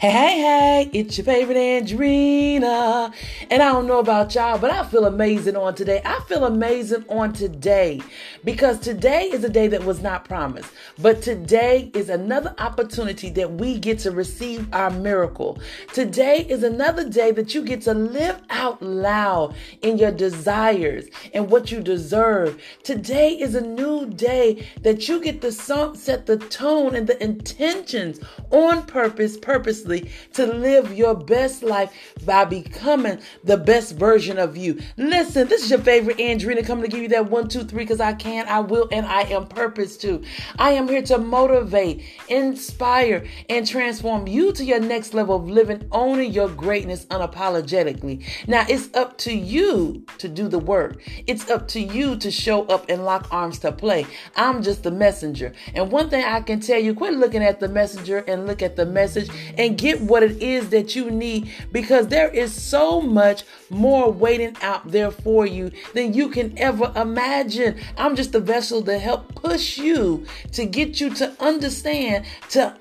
Hey, hey, hey, it's your favorite Andrina. And I don't know about y'all, but I feel amazing on today. I feel amazing on today because today is a day that was not promised. But today is another opportunity that we get to receive our miracle. Today is another day that you get to live out loud in your desires and what you deserve. Today is a new day that you get to set the tone and the intentions on purpose, purposely to live your best life by becoming the best version of you. Listen, this is your favorite Andrina coming to give you that one, two, three, because I can, I will, and I am purpose to. I am here to motivate, inspire, and transform you to your next level of living, owning your greatness unapologetically. Now, it's up to you to do the work. It's up to you to show up and lock arms to play. I'm just the messenger. And one thing I can tell you, quit looking at the messenger and look at the message and get what it is that you need because there is so much more waiting out there for you than you can ever imagine. I'm just a vessel to help push you to get you to understand, to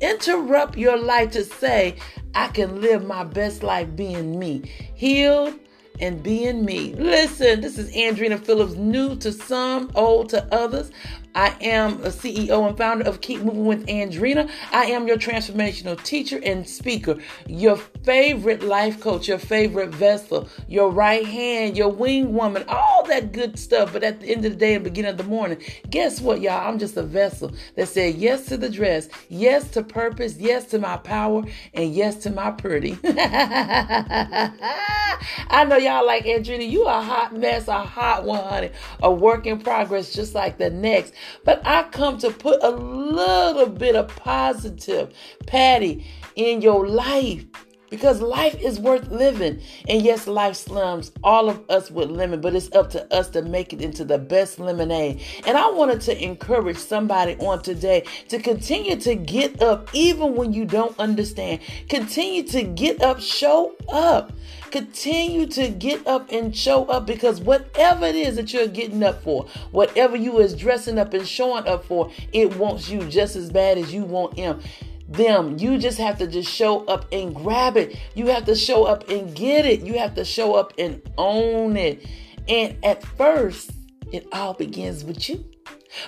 interrupt your life to say, I can live my best life being me, healed and being me. Listen, this is Andrina Phillips, new to some, old to others. I am a CEO and founder of Keep Moving with Andrina. I am your transformational teacher and speaker, your favorite life coach, your favorite vessel, your right hand, your wing woman, all that good stuff. But at the end of the day and beginning of the morning, guess what, y'all? I'm just a vessel that said yes to the dress, yes to purpose, yes to my power, and yes to my pretty. I know y'all like Andrina. You a hot mess, a hot one, honey, a work in progress, just like the next. But I come to put a little bit of positive patty in your life because life is worth living. And yes, life slums all of us with lemon, but it's up to us to make it into the best lemonade. And I wanted to encourage somebody on today to continue to get up even when you don't understand. Continue to get up, show up. Continue to get up and show up because whatever it is that you're getting up for, whatever you is dressing up and showing up for, it wants you just as bad as you want him them. You just have to just show up and grab it. You have to show up and get it. You have to show up and own it. And at first, it all begins with you.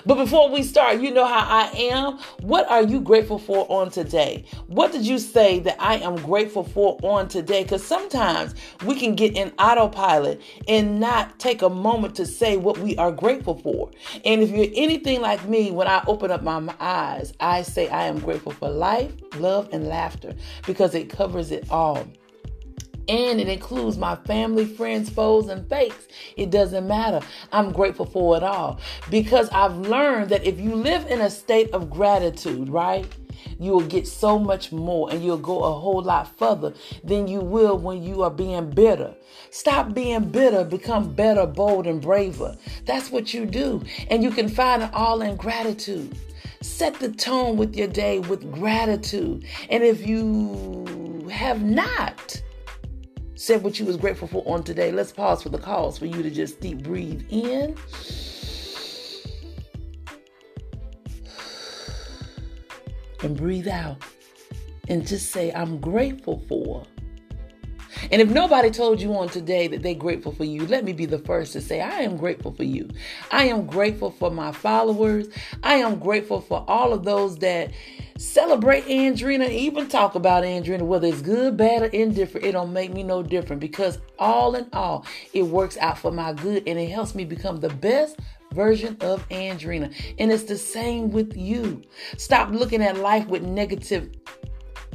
But before we start, you know how I am. What are you grateful for on today? What did you say that I am grateful for on today? Because sometimes we can get in autopilot and not take a moment to say what we are grateful for. And if you're anything like me, when I open up my eyes, I say I am grateful for life, love, and laughter because it covers it all and it includes my family, friends, foes, and fakes. It doesn't matter. I'm grateful for it all because I've learned that if you live in a state of gratitude, right? You will get so much more and you'll go a whole lot further than you will when you are being bitter. Stop being bitter, become better, bold, and braver. That's what you do. And you can find it all in gratitude. Set the tone with your day with gratitude. And if you have not, said what you was grateful for on today. Let's pause for the cause for you to just deep breathe in. And breathe out. And just say, I'm grateful for. And if nobody told you on today that they're grateful for you, let me be the first to say, I am grateful for you. I am grateful for my followers. I am grateful for all of those that celebrate Andrina, even talk about Andrina, whether it's good, bad, or indifferent. It don't make me no different because all in all, it works out for my good and it helps me become the best version of Andrina. And it's the same with you. Stop looking at life with negative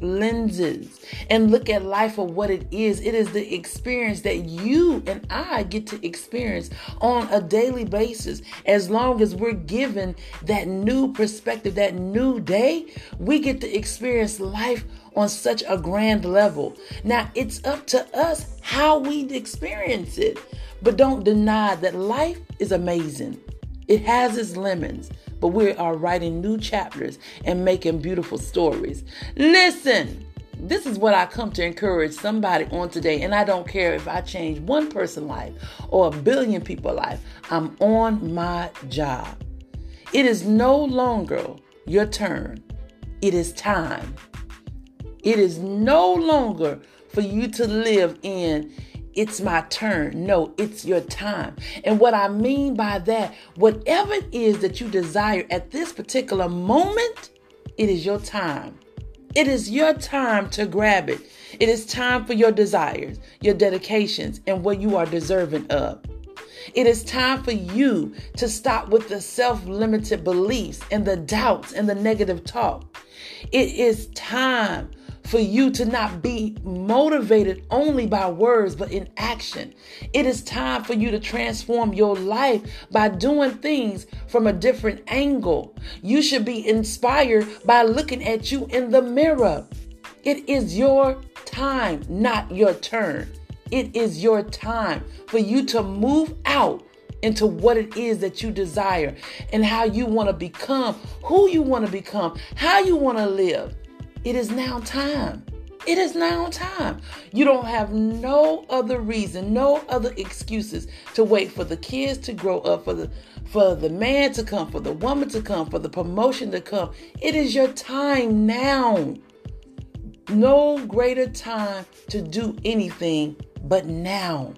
lenses and look at life for what it is. It is the experience that you and I get to experience on a daily basis. As long as we're given that new perspective, that new day, we get to experience life on such a grand level. Now, it's up to us how we experience it. But don't deny that life is amazing. It has its lemons but we are writing new chapters and making beautiful stories. Listen, this is what I come to encourage somebody on today. And I don't care if I change one person's life or a billion people's life, I'm on my job. It is no longer your turn, it is time. It is no longer for you to live in it's my turn. No, it's your time. And what I mean by that, whatever it is that you desire at this particular moment, it is your time. It is your time to grab it. It is time for your desires, your dedications, and what you are deserving of. It is time for you to stop with the self limited beliefs and the doubts and the negative talk. It is time for you to not be motivated only by words, but in action. It is time for you to transform your life by doing things from a different angle. You should be inspired by looking at you in the mirror. It is your time, not your turn. It is your time for you to move out into what it is that you desire and how you want to become, who you want to become, how you want to live. It is now time. It is now time. You don't have no other reason, no other excuses to wait for the kids to grow up, for the for the man to come, for the woman to come, for the promotion to come. It is your time now. No greater time to do anything but now.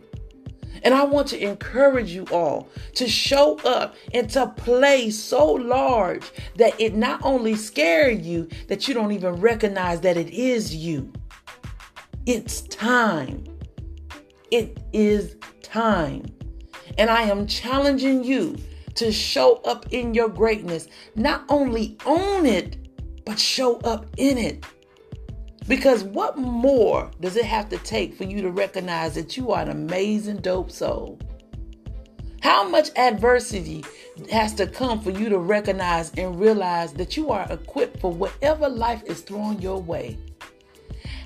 And I want to encourage you all to show up and to play so large that it not only scares you, that you don't even recognize that it is you. It's time. It is time. And I am challenging you to show up in your greatness. Not only own it, but show up in it. Because what more does it have to take for you to recognize that you are an amazing dope soul? How much adversity has to come for you to recognize and realize that you are equipped for whatever life is throwing your way?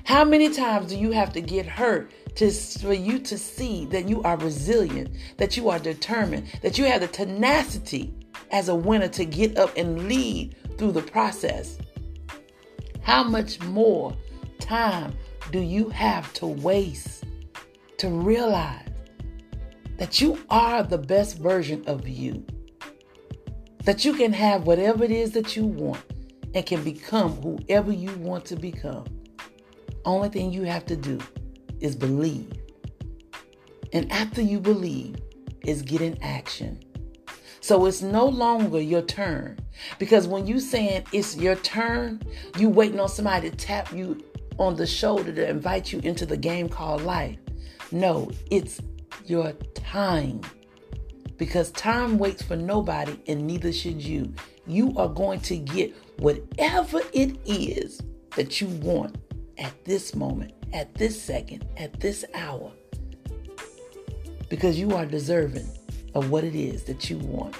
How many times do you have to get hurt to, for you to see that you are resilient, that you are determined, that you have the tenacity as a winner to get up and lead through the process? How much more time do you have to waste to realize that you are the best version of you? That you can have whatever it is that you want and can become whoever you want to become. Only thing you have to do is believe. And after you believe, is get in action. So it's no longer your turn. Because when you saying it's your turn, you waiting on somebody to tap you on the shoulder to invite you into the game called life. No, it's your time. Because time waits for nobody and neither should you. You are going to get whatever it is that you want at this moment, at this second, at this hour. Because you are deserving of what it is that you want.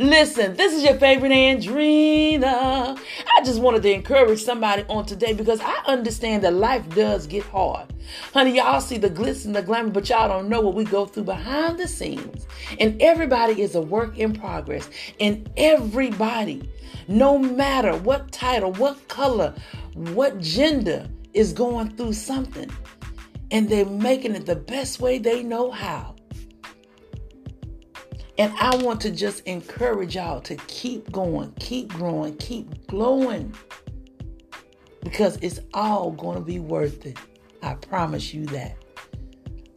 Listen, this is your favorite Andrina. I just wanted to encourage somebody on today because I understand that life does get hard. Honey, y'all see the glitz and the glamour, but y'all don't know what we go through behind the scenes. And everybody is a work in progress. And everybody, no matter what title, what color, what gender, is going through something. And they're making it the best way they know how. And I want to just encourage y'all to keep going, keep growing, keep glowing. Because it's all going to be worth it. I promise you that.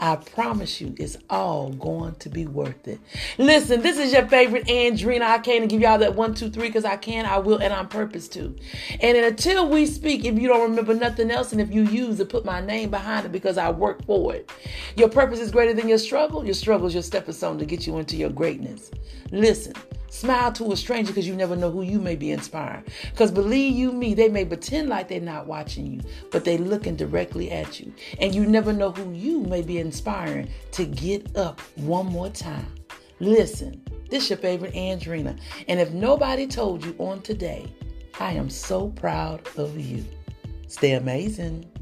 I promise you, it's all going to be worth it. Listen, this is your favorite Andrina. I can't give y'all that one, two, three because I can, I will, and on purpose to. And until we speak, if you don't remember nothing else, and if you use to put my name behind it because I work for it, your purpose is greater than your struggle. Your struggle is your stepping stone to get you into your greatness. Listen, Smile to a stranger because you never know who you may be inspiring. Because believe you me, they may pretend like they're not watching you, but they looking directly at you. And you never know who you may be inspiring to get up one more time. Listen, this is your favorite Andrina. And if nobody told you on today, I am so proud of you. Stay amazing.